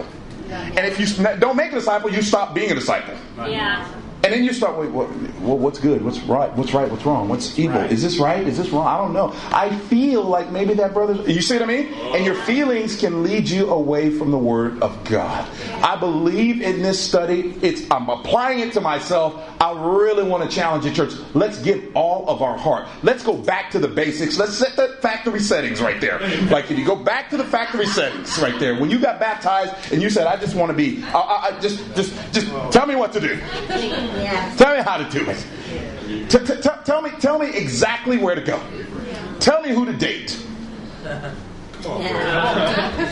And if you don't make a disciple, you stop being a disciple. Yeah. And then you start, wait, what, what, what's good? What's right? What's right? What's wrong? What's evil? Is this right? Is this wrong? I don't know. I feel like maybe that brother. You see what I mean? And your feelings can lead you away from the Word of God. I believe in this study. It's I'm applying it to myself. I really want to challenge the church. Let's give all of our heart. Let's go back to the basics. Let's set the factory settings right there. Like if you go back to the factory settings right there. When you got baptized and you said, "I just want to be," I, I, I just, just, just tell me what to do. Yes. Tell me how to do it. T- t- t- tell me, tell me exactly where to go. Tell me who to date. Oh,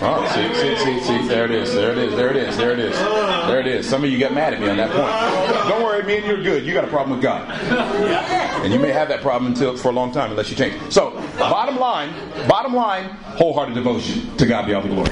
oh, see, see, see, see, there it is, there it is, there it is, there it is, there it is. Some of you got mad at me on that point. Don't worry, me and you're good. You got a problem with God, and you may have that problem until for a long time unless you change. So, bottom line, bottom line, wholehearted devotion to God be all the glory.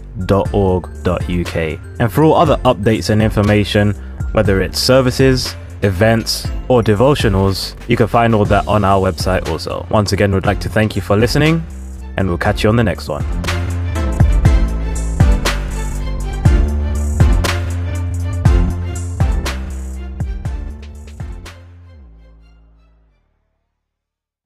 dot org dot uk. And for all other updates and information, whether it's services, events, or devotionals, you can find all that on our website also. Once again, we'd like to thank you for listening, and we'll catch you on the next one.